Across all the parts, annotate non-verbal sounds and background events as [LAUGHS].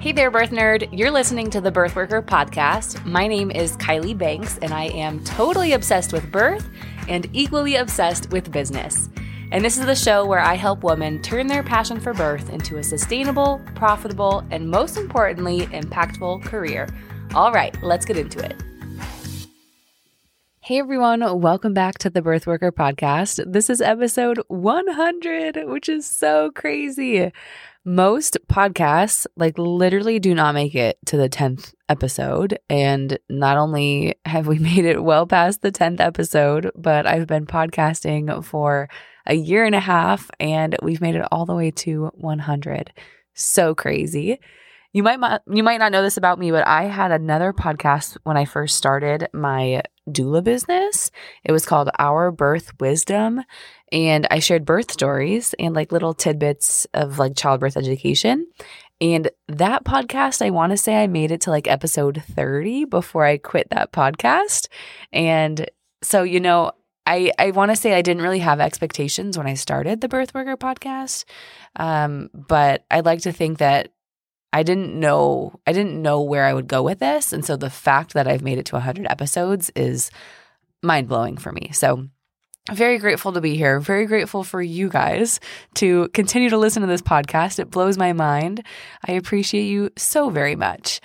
Hey there, birth nerd. You're listening to the Birth Worker podcast. My name is Kylie Banks, and I am totally obsessed with birth and equally obsessed with business. And this is the show where I help women turn their passion for birth into a sustainable, profitable, and most importantly, impactful career. All right, let's get into it. Hey everyone, welcome back to the Birth Worker podcast. This is episode 100, which is so crazy. Most podcasts, like, literally do not make it to the 10th episode. And not only have we [LAUGHS] made it well past the 10th episode, but I've been podcasting for a year and a half and we've made it all the way to 100. So crazy. You might you might not know this about me, but I had another podcast when I first started my doula business. It was called Our Birth Wisdom, and I shared birth stories and like little tidbits of like childbirth education. And that podcast, I want to say I made it to like episode 30 before I quit that podcast. And so, you know, I, I want to say I didn't really have expectations when I started the Birth Worker podcast. Um, but I'd like to think that I didn't know I didn't know where I would go with this and so the fact that I've made it to 100 episodes is mind-blowing for me. So very grateful to be here. Very grateful for you guys to continue to listen to this podcast. It blows my mind. I appreciate you so very much.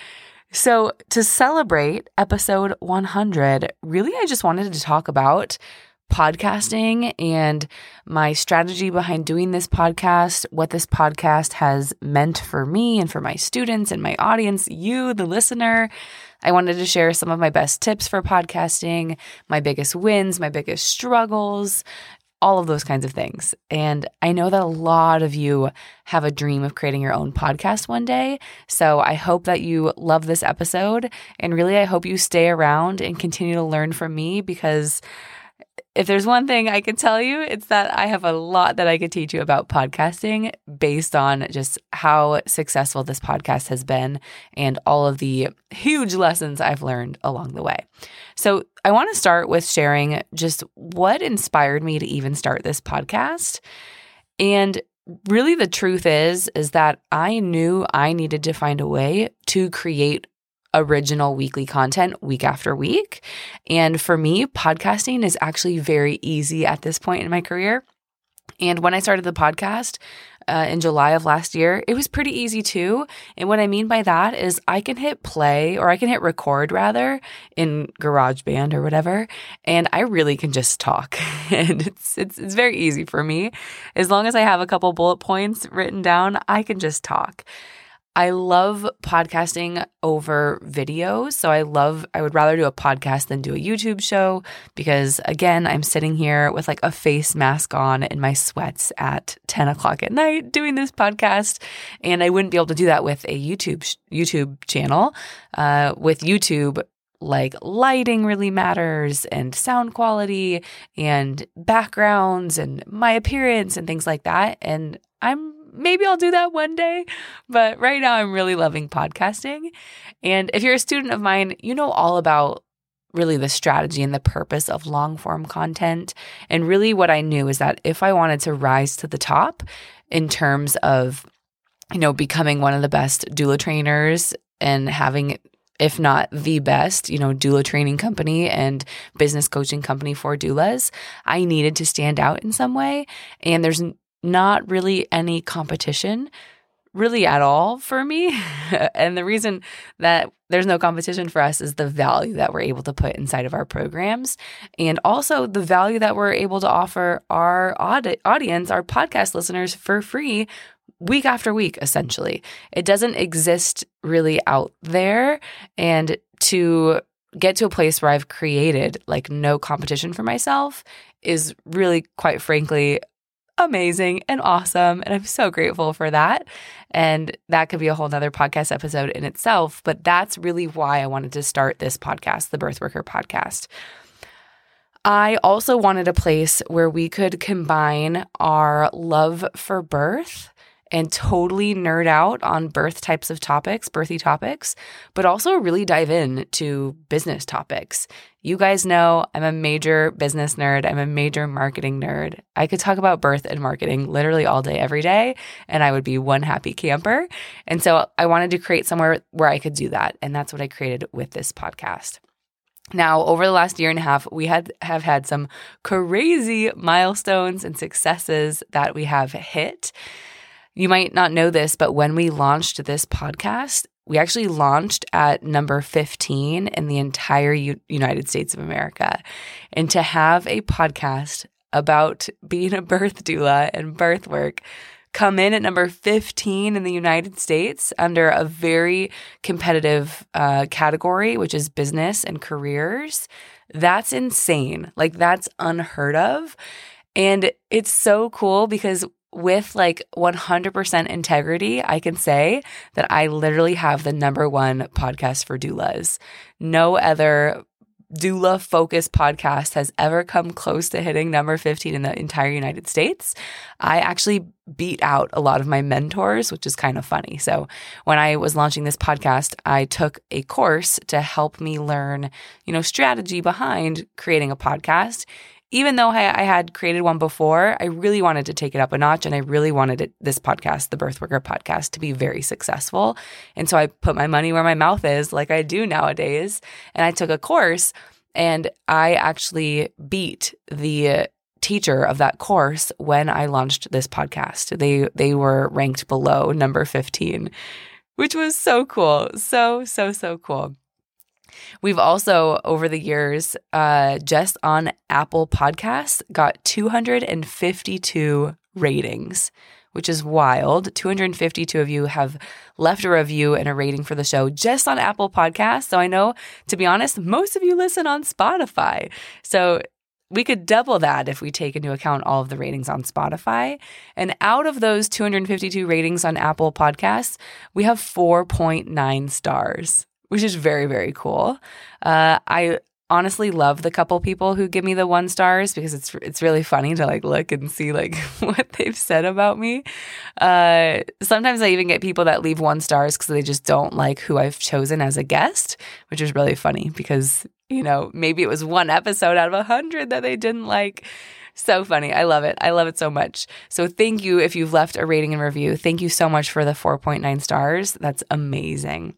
So, to celebrate episode 100, really, I just wanted to talk about podcasting and my strategy behind doing this podcast, what this podcast has meant for me and for my students and my audience, you, the listener. I wanted to share some of my best tips for podcasting, my biggest wins, my biggest struggles, all of those kinds of things. And I know that a lot of you have a dream of creating your own podcast one day. So I hope that you love this episode. And really, I hope you stay around and continue to learn from me because if there's one thing I can tell you, it's that I have a lot that I could teach you about podcasting based on just how successful this podcast has been and all of the huge lessons I've learned along the way. So, I want to start with sharing just what inspired me to even start this podcast. And really the truth is is that I knew I needed to find a way to create original weekly content week after week. And for me, podcasting is actually very easy at this point in my career. And when I started the podcast, uh, in July of last year, it was pretty easy too. And what I mean by that is I can hit play or I can hit record rather in GarageBand or whatever, and I really can just talk. [LAUGHS] and it's, it's it's very easy for me. As long as I have a couple bullet points written down, I can just talk. I love podcasting over videos. So I love, I would rather do a podcast than do a YouTube show because, again, I'm sitting here with like a face mask on in my sweats at 10 o'clock at night doing this podcast. And I wouldn't be able to do that with a YouTube, YouTube channel. Uh, with YouTube, like lighting really matters and sound quality and backgrounds and my appearance and things like that. And I'm maybe I'll do that one day. But right now, I'm really loving podcasting. And if you're a student of mine, you know all about really the strategy and the purpose of long form content. And really, what I knew is that if I wanted to rise to the top in terms of, you know, becoming one of the best doula trainers and having if not the best, you know, doula training company and business coaching company for doulas, I needed to stand out in some way. And there's not really any competition really at all for me. [LAUGHS] and the reason that there's no competition for us is the value that we're able to put inside of our programs and also the value that we're able to offer our audi- audience, our podcast listeners for free week after week essentially. It doesn't exist really out there and to get to a place where I've created like no competition for myself is really quite frankly amazing and awesome. And I'm so grateful for that. And that could be a whole nother podcast episode in itself. But that's really why I wanted to start this podcast, the Birth Worker podcast. I also wanted a place where we could combine our love for birth and totally nerd out on birth types of topics, birthy topics, but also really dive in to business topics. You guys know I'm a major business nerd. I'm a major marketing nerd. I could talk about birth and marketing literally all day, every day, and I would be one happy camper. And so I wanted to create somewhere where I could do that. And that's what I created with this podcast. Now, over the last year and a half, we had have had some crazy milestones and successes that we have hit. You might not know this, but when we launched this podcast, we actually launched at number 15 in the entire U- United States of America. And to have a podcast about being a birth doula and birth work come in at number 15 in the United States under a very competitive uh, category, which is business and careers. That's insane. Like, that's unheard of. And it's so cool because with like 100% integrity, I can say that I literally have the number one podcast for doulas. No other doula focused podcast has ever come close to hitting number 15 in the entire United States. I actually beat out a lot of my mentors, which is kind of funny. So, when I was launching this podcast, I took a course to help me learn, you know, strategy behind creating a podcast. Even though I, I had created one before, I really wanted to take it up a notch and I really wanted it, this podcast, the Birthworker podcast, to be very successful. And so I put my money where my mouth is, like I do nowadays. And I took a course and I actually beat the teacher of that course when I launched this podcast. They they were ranked below number 15, which was so cool. So so so cool. We've also, over the years, uh, just on Apple Podcasts, got 252 ratings, which is wild. 252 of you have left a review and a rating for the show just on Apple Podcasts. So I know, to be honest, most of you listen on Spotify. So we could double that if we take into account all of the ratings on Spotify. And out of those 252 ratings on Apple Podcasts, we have 4.9 stars which is very very cool. Uh, I honestly love the couple people who give me the one stars because it's it's really funny to like look and see like [LAUGHS] what they've said about me. Uh, sometimes I even get people that leave one stars because they just don't like who I've chosen as a guest, which is really funny because you know maybe it was one episode out of a hundred that they didn't like. So funny. I love it. I love it so much. So thank you if you've left a rating and review. Thank you so much for the 4.9 stars. That's amazing.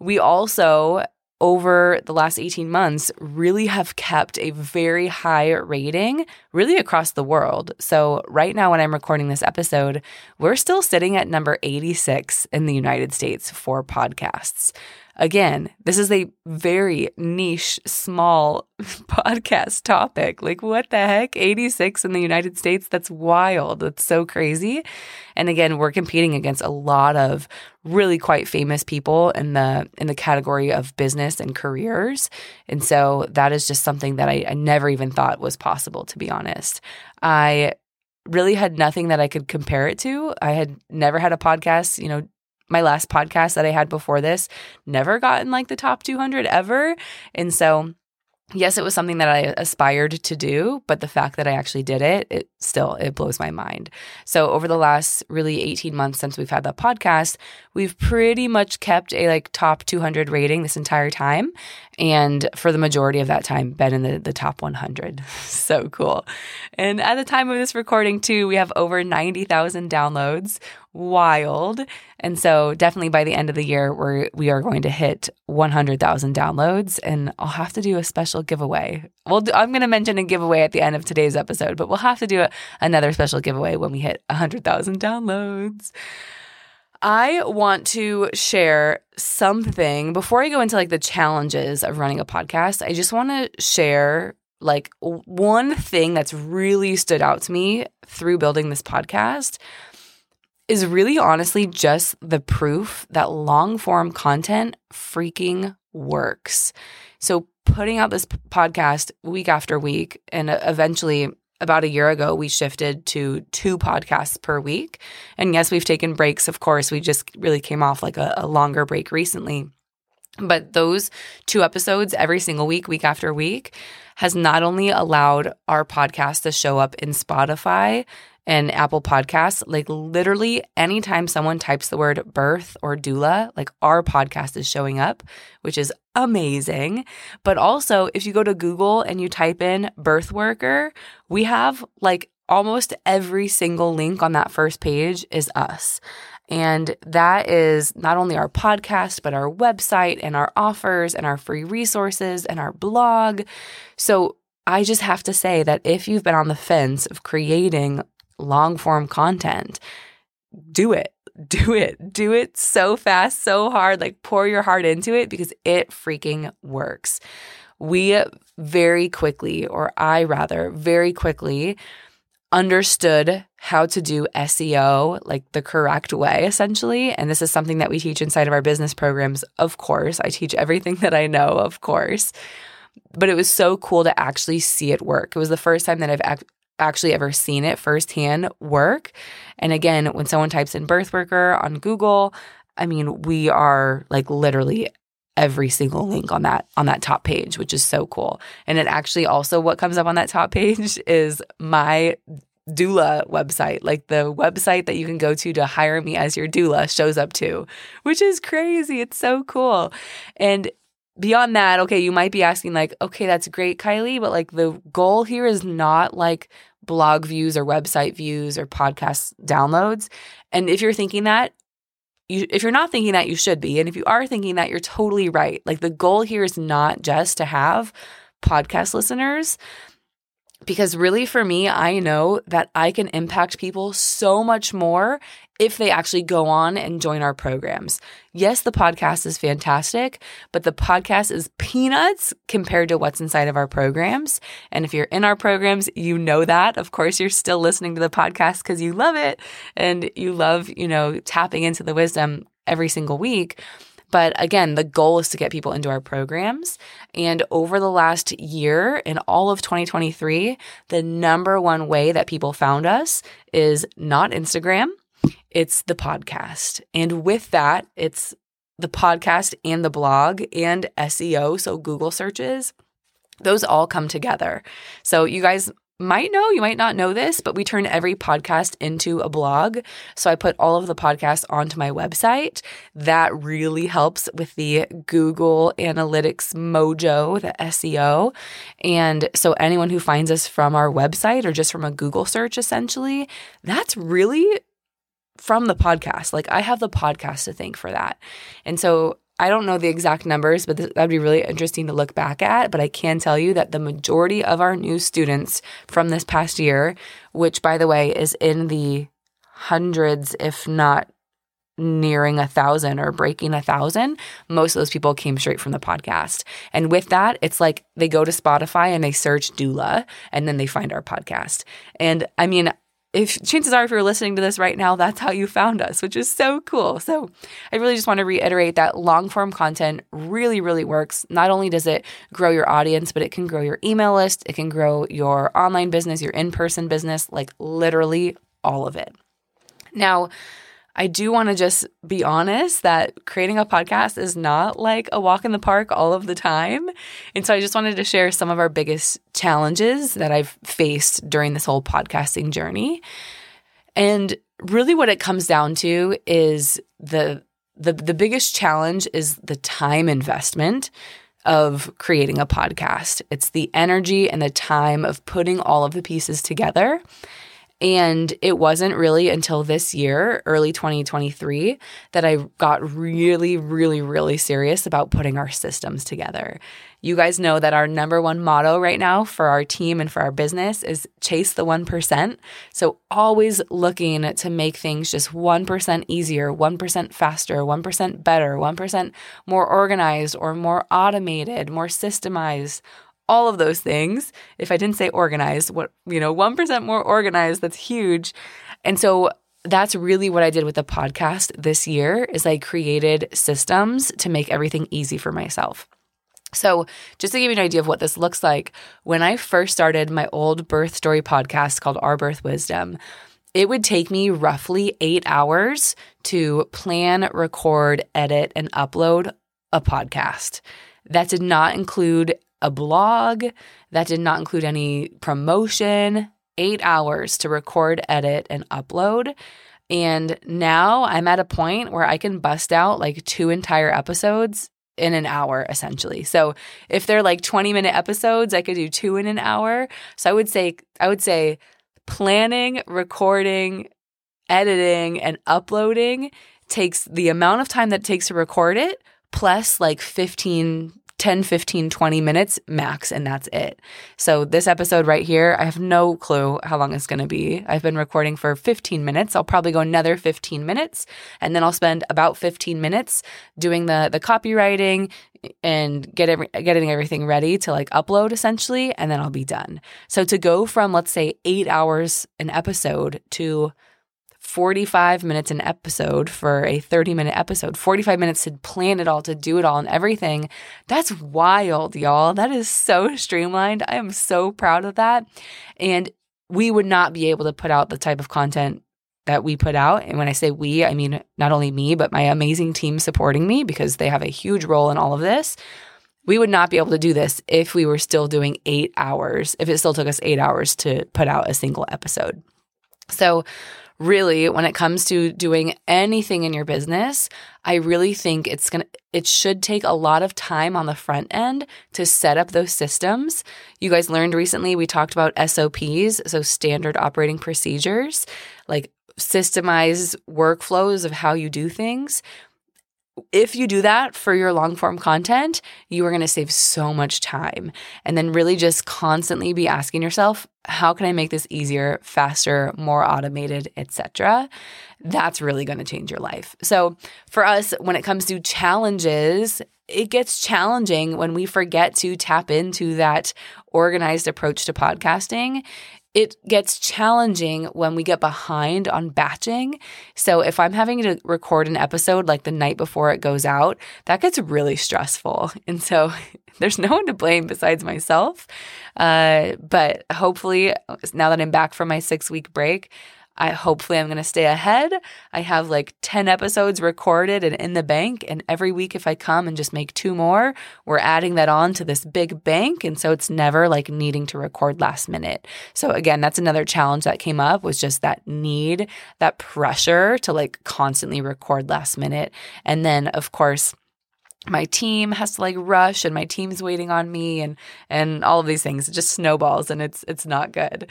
We also, over the last 18 months, really have kept a very high rating, really across the world. So, right now, when I'm recording this episode, we're still sitting at number 86 in the United States for podcasts. Again, this is a very niche, small [LAUGHS] podcast topic. Like, what the heck? 86 in the United States? That's wild. That's so crazy. And again, we're competing against a lot of really quite famous people in the in the category of business and careers. And so that is just something that I, I never even thought was possible, to be honest. I really had nothing that I could compare it to. I had never had a podcast, you know, my last podcast that I had before this never gotten like the top 200 ever. And so yes, it was something that I aspired to do, but the fact that I actually did it, it still it blows my mind. So over the last really 18 months since we've had that podcast, we've pretty much kept a like top 200 rating this entire time and for the majority of that time been in the, the top 100. [LAUGHS] so cool. And at the time of this recording too, we have over 90,000 downloads wild. And so definitely by the end of the year, we're we are going to hit 100,000 downloads, and I'll have to do a special giveaway. Well, I'm going to mention a giveaway at the end of today's episode, but we'll have to do a, another special giveaway when we hit 100,000 downloads. I want to share something before I go into like the challenges of running a podcast. I just want to share like one thing that's really stood out to me through building this podcast is really honestly just the proof that long form content freaking works. So, putting out this podcast week after week, and uh, eventually, about a year ago, we shifted to two podcasts per week. And yes, we've taken breaks, of course. We just really came off like a, a longer break recently. But those two episodes every single week, week after week, has not only allowed our podcast to show up in Spotify and Apple Podcasts, like literally anytime someone types the word birth or doula, like our podcast is showing up, which is amazing. But also, if you go to Google and you type in birth worker, we have like almost every single link on that first page is us. And that is not only our podcast, but our website and our offers and our free resources and our blog. So I just have to say that if you've been on the fence of creating long form content, do it. [LAUGHS] Do it. Do it so fast, so hard. Like pour your heart into it because it freaking works. We very quickly, or I rather, very quickly understood how to do SEO like the correct way, essentially. And this is something that we teach inside of our business programs, of course. I teach everything [LAUGHS] that I know, of course. But it was so cool to actually see it work. It was the first time that I've actually ever seen it firsthand work. And again, when someone types in birth worker on Google, I mean, we are like literally every single link on that on that top page, which is so cool. And it actually also what comes up on that top [LAUGHS] page is my doula website, like the website that you can go to to hire me as your doula shows up too, which is crazy. It's so cool. And beyond that, okay, you might be asking like, okay, that's great, Kylie, but like the goal here is not like blog views or website views or podcast downloads. And if you're thinking that, you, if you're not thinking that, you should be. And if you are thinking that, you're totally right. Like the goal here is not just to have podcast listeners. Because really, for me, I know that I can impact people so much more if they actually go on and join our programs. Yes, the podcast is fantastic, but the podcast is peanuts compared to what's inside of our programs. And if you're in our programs, you know that. Of course, you're still listening to the podcast because you love it and you love, you know, tapping into the wisdom every single week. But again, the goal is to get people into our programs. And over the last year, in all of 2023, the number one way that people found us is not Instagram, it's the podcast. And with that, it's the podcast and the blog and SEO, so Google searches. Those all come together. So you guys might know, you might not know this, but we turn every podcast into a blog. So I put all of the podcasts onto my website. That really helps with the Google Analytics mojo, the SEO. And so anyone who finds us from our website or just from a Google search, essentially, that's really from the podcast. Like I have the podcast to thank for that. And so I don't know the exact numbers, but that'd be really interesting to look back at. But I can tell you that the majority of our new students from this past year, which by the way is in the hundreds, if not nearing a thousand or breaking a thousand, most of those people came straight from the podcast. And with that, it's like they go to Spotify and they search doula and then they find our podcast. And I mean, if chances are if you're listening to this right now that's how you found us which is so cool. So i really just want to reiterate that long form content really really works. Not only does it grow your audience but it can grow your email list. It can grow your online business your in-person business like literally all of it. Now I do want to just be honest that creating a podcast is not like a walk in the park all of the time. And so I just wanted to share some of our biggest challenges that I've faced during this whole podcasting journey. And really what it comes down to is the the the biggest challenge is the time investment of creating a podcast. It's the energy and the time of putting all of the pieces together. And it wasn't really until this year, early 2023, that I got really, really, really serious about putting our systems together. You guys know that our number one motto right now for our team and for our business is chase the 1%. So, always looking to make things just 1% easier, 1% faster, 1% better, 1% more organized or more automated, more systemized, all of those things. If I didn't say organized, what, you know, 1% more organized, that's huge. And so that's really what I did with the podcast this year is I created systems to make everything easy for myself. So, just to give you an idea of what this looks like, when I first started my old birth story podcast called Our Birth Wisdom, it would take me roughly eight hours to plan, record, edit, and upload a podcast. That did not include a blog. That did not include any promotion, eight hours to record, edit, and upload. And now I'm at a point where I can bust out like two entire episodes in an hour essentially. So if they're like 20 minute episodes, I could do two in an hour. So I would say I would say planning, recording, editing and uploading takes the amount of time that it takes to record it plus like 15 10, 15, 20 minutes max, and that's it. So, this episode right here, I have no clue how long it's going to be. I've been recording for 15 minutes. I'll probably go another 15 minutes, and then I'll spend about 15 minutes doing the, the copywriting and get every, getting everything ready to like upload essentially, and then I'll be done. So, to go from, let's say, eight hours an episode to 45 minutes an episode for a 30 minute episode, 45 minutes to plan it all, to do it all and everything. That's wild, y'all. That is so streamlined. I am so proud of that. And we would not be able to put out the type of content that we put out. And when I say we, I mean not only me, but my amazing team supporting me because they have a huge role in all of this. We would not be able to do this if we were still doing eight hours, if it still took us eight hours to put out a single episode. So, really when it comes to doing anything in your business, I really think it's going to it should take a lot of time on the front end to set up those systems. You guys learned recently we talked about SOPs, so standard operating procedures, like systemized workflows of how you do things if you do that for your long form content, you are going to save so much time. And then really just constantly be asking yourself, how can I make this easier, faster, more automated, etc. That's really going to change your life. So, for us when it comes to challenges, it gets challenging when we forget to tap into that organized approach to podcasting it gets challenging when we get behind on batching. So if I'm having to record an episode like the night before it goes out, that gets really stressful. [LAUGHS] And so [LAUGHS] there's no one to blame besides myself. Uh, but hopefully, now that I'm back from my six week break, I hopefully I'm going to stay ahead. I have like 10 episodes recorded and in the bank and every week if I come and just make two more, we're adding that on to this big bank and so it's never like needing to record last minute. So again, that's another challenge that came up was just that need, that pressure to like constantly record last minute. And then of course, my team has to like rush and my team's waiting on me and and all of these things it just snowballs and it's it's not good.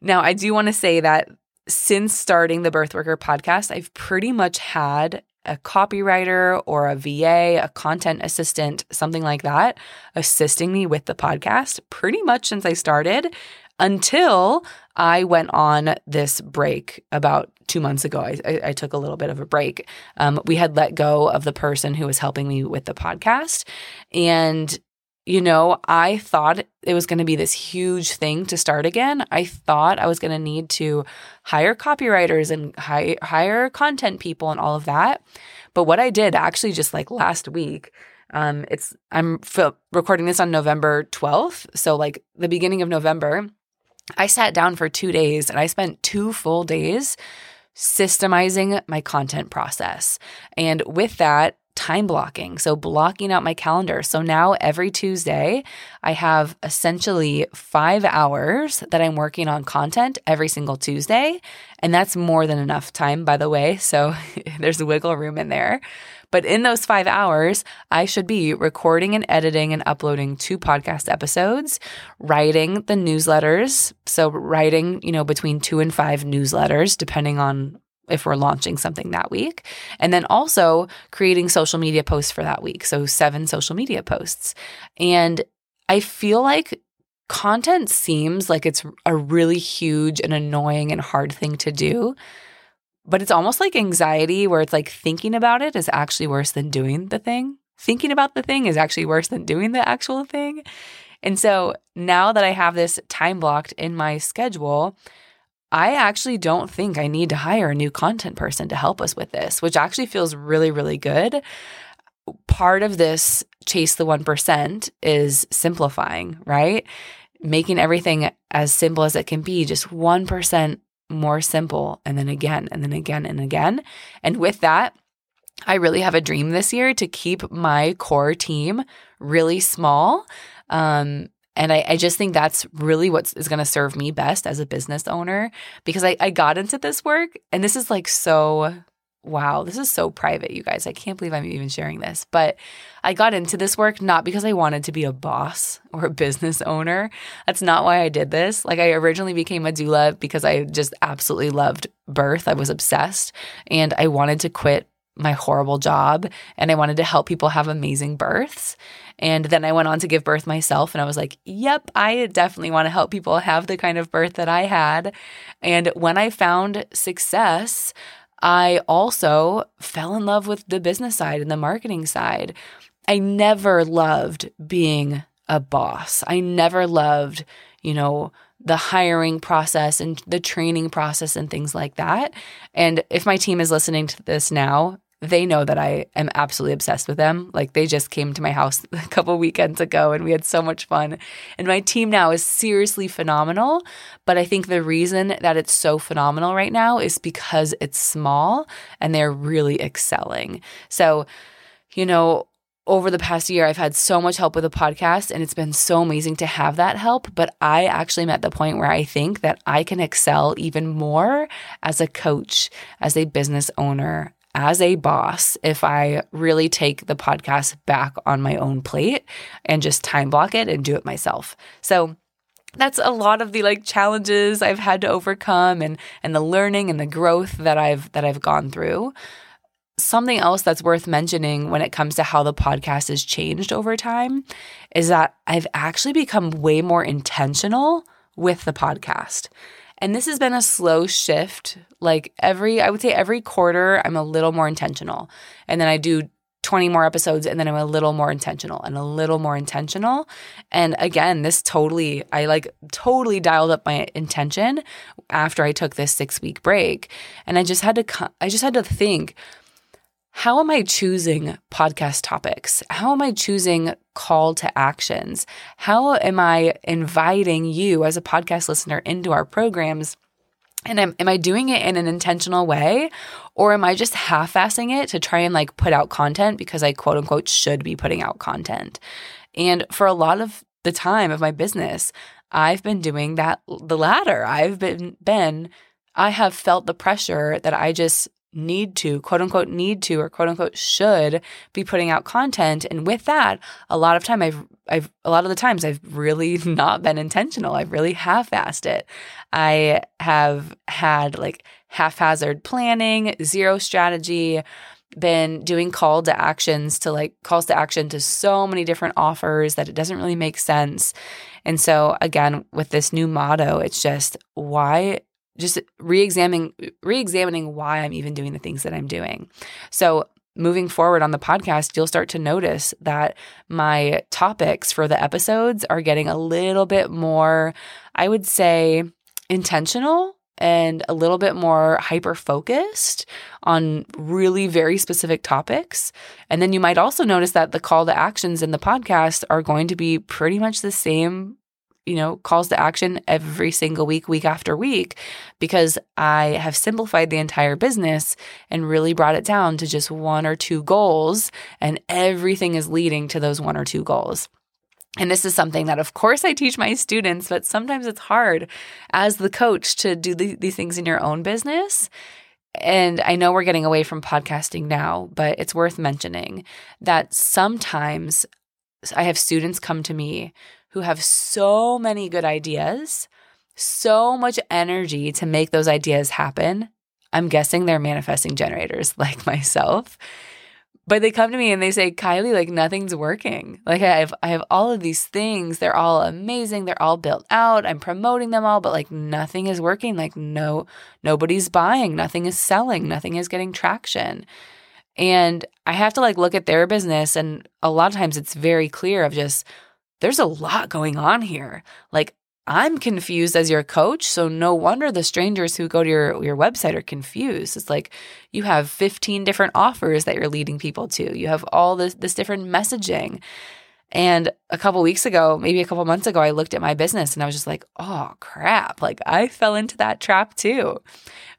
Now, I do want to say that since starting the Birthworker podcast, I've pretty much had a copywriter or a VA, a content assistant, something like that, assisting me with the podcast pretty much since I started until I went on this break about two months ago. I, I, took a little bit of a break. Um, we had let go of the person who was helping me with the podcast. And you know, I thought it was going to be this huge thing to start again. I thought I was going to need to hire copywriters and hire, hire content people and all of that. But what I did actually just like last week, um, it's I'm f- recording this on November 12th, so like the beginning of November. I sat down for two days and I spent two full days systemizing my content process. And with that, time blocking. So, blocking out my calendar. So, now every Tuesday, I have essentially five hours that I'm working on content every single Tuesday. And that's more than enough time, by the way. So, [LAUGHS] there's wiggle room in there. But in those five hours, I should be recording and editing and uploading two podcast episodes, writing the newsletters. So, writing, you know, between two and five newsletters, depending on if we're launching something that week. And then also creating social media posts for that week. So, seven social media posts. And I feel like content seems like it's a really huge and annoying and hard thing to do. But it's almost like anxiety where it's like thinking about it is actually worse than doing the thing. Thinking about the thing is actually worse than doing the actual thing. And so now that I have this time blocked in my schedule, I actually don't think I need to hire a new content person to help us with this, which actually feels really, really good. Part of this chase the 1% is simplifying, right? Making everything as simple as it can be, just 1% more simple, and then again, and then again, and again. And with that, I really have a dream this year to keep my core team really small. Um, And I, I just think that's really what is going to serve me best as a business owner because I, I got into this work and this is like so wow, this is so private, you guys. I can't believe I'm even sharing this. But I got into this work not because I wanted to be a boss or a business owner. That's not why I did this. Like, I originally became a doula because I just absolutely loved birth. I was obsessed and I wanted to quit my horrible job and I wanted to help people have amazing births. And then I went on to give birth myself and I was like, yep, I definitely want to help people have the kind of birth that I had. And when I found success, I also fell in love with the business side and the marketing side. I never loved being a boss. I never loved, you know, the hiring process and the training process and things like that. And if my team is listening to this now, they know that I am absolutely obsessed with them. Like they just came to my house [LAUGHS] a couple weekends ago and we had so much fun. And my team now is seriously phenomenal. But I think the reason that it's so phenomenal right now is because it's small and they're really excelling. So, you know, over the past year, I've had so much help with the podcast, and it's been so amazing to have that help. But I actually am at the point where I think that I can excel even more as a coach, as a business owner, as a boss if I really take the podcast back on my own plate and just time block it and do it myself. So that's a lot of the like challenges I've had to overcome and and the learning and the growth that I've that I've gone through. Something else that's worth mentioning when it comes to how the podcast has changed over time is that I've actually become way more intentional with the podcast. And this has been a slow shift. Like every, I would say every quarter, I'm a little more intentional. And then I do 20 more episodes and then I'm a little more intentional and a little more intentional. And again, this totally, I like totally dialed up my intention after I took this six week break. And I just had to, I just had to think, how am I choosing podcast topics? How am I choosing call to actions? How am I inviting you as a podcast listener into our programs? And am, am I doing it in an intentional way? Or am I just half assing it to try and like put out content because I quote unquote should be putting out content? And for a lot of the time of my business, I've been doing that the latter. I've been been I have felt the pressure that I just need to, quote unquote, need to, or quote unquote, should be putting out content. And with that, a lot of time I've, I've, a lot of the times I've really [LAUGHS] not been intentional. I've really half assed it. I have had like haphazard planning, zero strategy, been doing call to actions to like calls to action to so many different offers that it doesn't really make sense. And so again, with this new motto, it's just why just re-examining re-examining why I'm even doing the things that I'm doing. So moving forward on the podcast, you'll start to notice that my topics for the episodes are getting a little bit more, I would say, intentional and a little bit more hyper focused on really very specific topics. And then you might also notice that the call to actions in the podcast are going to be pretty much the same you know, calls to action every single week, week after week, because I have simplified the entire business and really brought it down to just one or two goals, and everything is leading to those one or two goals. And this is something that, of course, I teach my students, but sometimes it's hard as the coach to do the, these things in your own business. And I know we're getting away from podcasting now, but it's worth mentioning that sometimes I have students come to me who have so many good ideas, so much energy to make those ideas happen. I'm guessing they're manifesting generators [LAUGHS] like myself. But they come to me and they say, Kylie, like nothing's working. Like I have I have all of these things. They're all amazing. They're all built out. I'm promoting them all, but like nothing is working. Like no nobody's buying, nothing is selling, nothing is getting traction. And I have to like look at their business and a lot of times it's very clear of just there's a lot going on here. Like, I'm confused as your coach, so no wonder the strangers who go to your, your website are confused. It's like you have 15 different offers that you're leading people to. You have all this this different messaging. And a couple weeks ago, maybe a couple months ago, I looked at my business and I was just like, "Oh crap, like I fell into that trap too."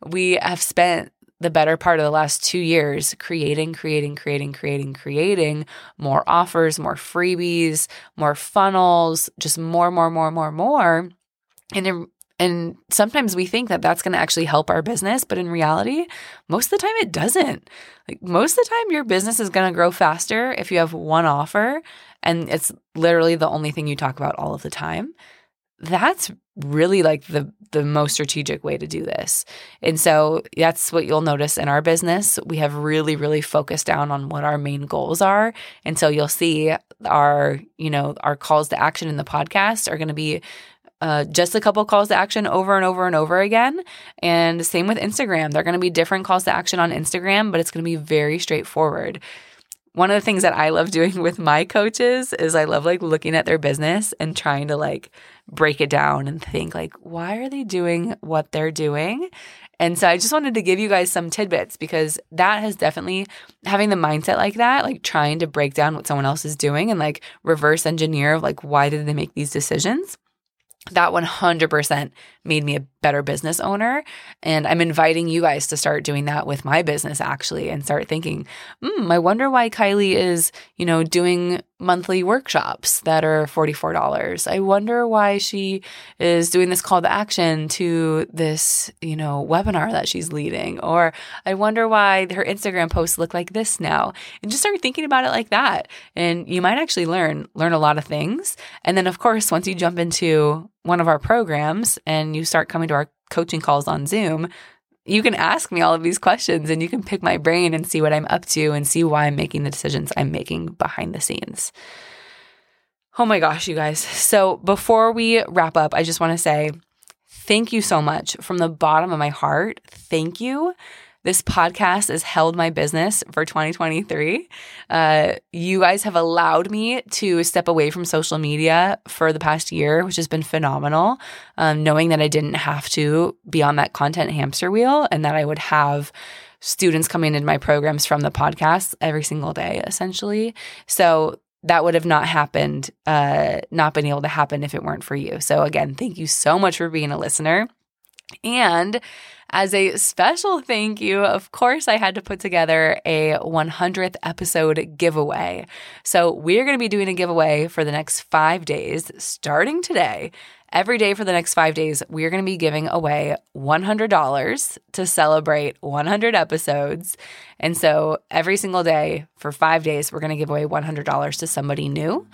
We have spent the better part of the last two years creating, creating, creating, creating, creating more offers, more freebies, more funnels, just more, more, more, more, more. And in, and sometimes we think that that's going to actually help our business, but in reality, most of the time it doesn't. Like most of the time, your business is going to grow faster if you have one offer and it's literally the only thing you talk about all of the time. That's really like the the most strategic way to do this. And so that's what you'll notice in our business. We have really really focused down on what our main goals are. And so you'll see our, you know, our calls to action in the podcast are going to be uh, just a couple calls to action over and over and over again. And same with Instagram. They're going to be different calls to action on Instagram, but it's going to be very straightforward. One of the things that I love doing [LAUGHS] with my coaches is I love like looking at their business and trying to like break it down and think like why are they doing what they're doing? And so I just wanted to give you guys some tidbits because that has definitely having the mindset like that, like trying to break down what someone else is doing and like reverse engineer like why did they make these decisions? that 100% made me a better business owner. And I'm inviting you guys to start doing that with my business actually and start thinking, hmm, I wonder why Kylie is, you know, doing monthly workshops that are $44. I wonder why she is doing this call to action to this, you know, webinar that she's leading. Or I wonder why her Instagram posts look like this now. And just start thinking about it like that. And you might actually learn, learn a lot of things. And then of course, once you jump into one of our programs and you start coming to our coaching calls on Zoom, you can ask me all of these questions and you can pick my brain and see what I'm up to and see why I'm making the decisions I'm making behind the scenes. Oh my gosh, you guys. So before we wrap up, I just want to say thank you so much from the bottom of my heart. Thank you this podcast has held my business for 2023. Uh, you guys have allowed me to step away from social media for the past year, which has been phenomenal. Um, knowing that I didn't have to be on that content hamster wheel and that I would have students coming into my programs from the podcast every single day, essentially. So that would have not happened, uh, not been able to happen if it weren't for you. So, again, thank you so much for being a listener. And as a special thank you, of course, I had to put together a 100th episode giveaway. So, we're going to be doing a giveaway for the next five days, starting today. Every day for the next five days, we're going to be giving away $100 to celebrate 100 episodes. And so, every single day for five days, we're going to give away $100 to somebody new.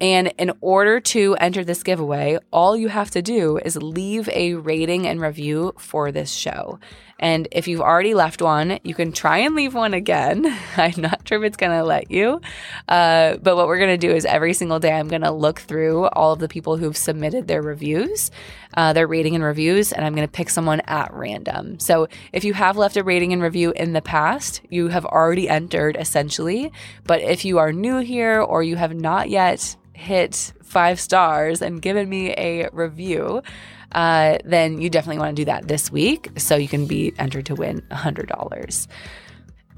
And in order to enter this giveaway, all you have to do is leave a rating and review for this show. And if you've already left one, you can try and leave one again. [LAUGHS] I'm not sure if it's going to let you. Uh, but what we're going to do is every single day, I'm going to look through all of the people who've submitted their reviews, uh, their rating and reviews, and I'm going to pick someone at random. So if you have left a rating and review in the past, you have already entered essentially. But if you are new here or you have not yet hit five stars and given me a review, uh, then you definitely want to do that this week so you can be entered to win $100.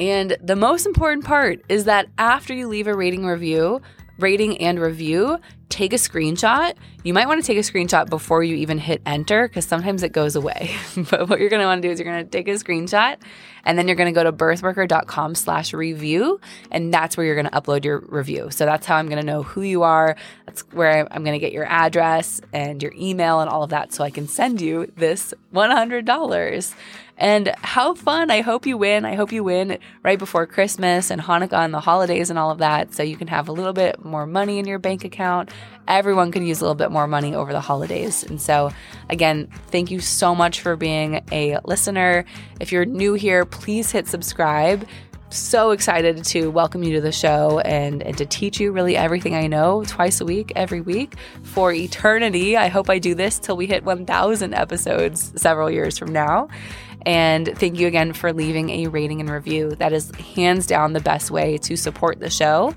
And the most important part is that after you leave a rating review, rating and review, take a screenshot. You might want to take a screenshot before you even hit enter because sometimes it goes away. [LAUGHS] but what you're going to want to do is you're going to take a screenshot and then you're going to go to birthworker.com slash review and that's where you're going to upload your review. So that's how I'm going to know who you are. That's where I'm going to get your address and your email and all of that so I can send you this $100. And how fun. I hope you win. I hope you win right before Christmas and Hanukkah and the holidays and all of that. So you can have a little bit more money in your bank account. Everyone could use a little bit more money over the holidays. And so, again, thank you so much for being a listener. If you're new here, please hit subscribe so excited to welcome you to the show and, and to teach you really everything I know twice a week, every week for eternity. I hope I do this till we hit 1,000 episodes several years from now. And thank you again for leaving a rating and review. That is hands down the best way to support the show.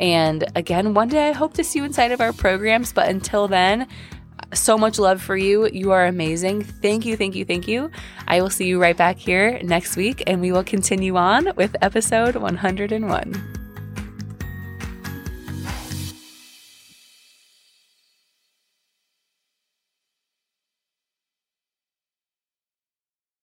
And again, one day I hope to see you inside of our programs. But until then, so much love for you. You are amazing. Thank you, thank you, thank you. I will see you right back here next week, and we will continue on with episode 101.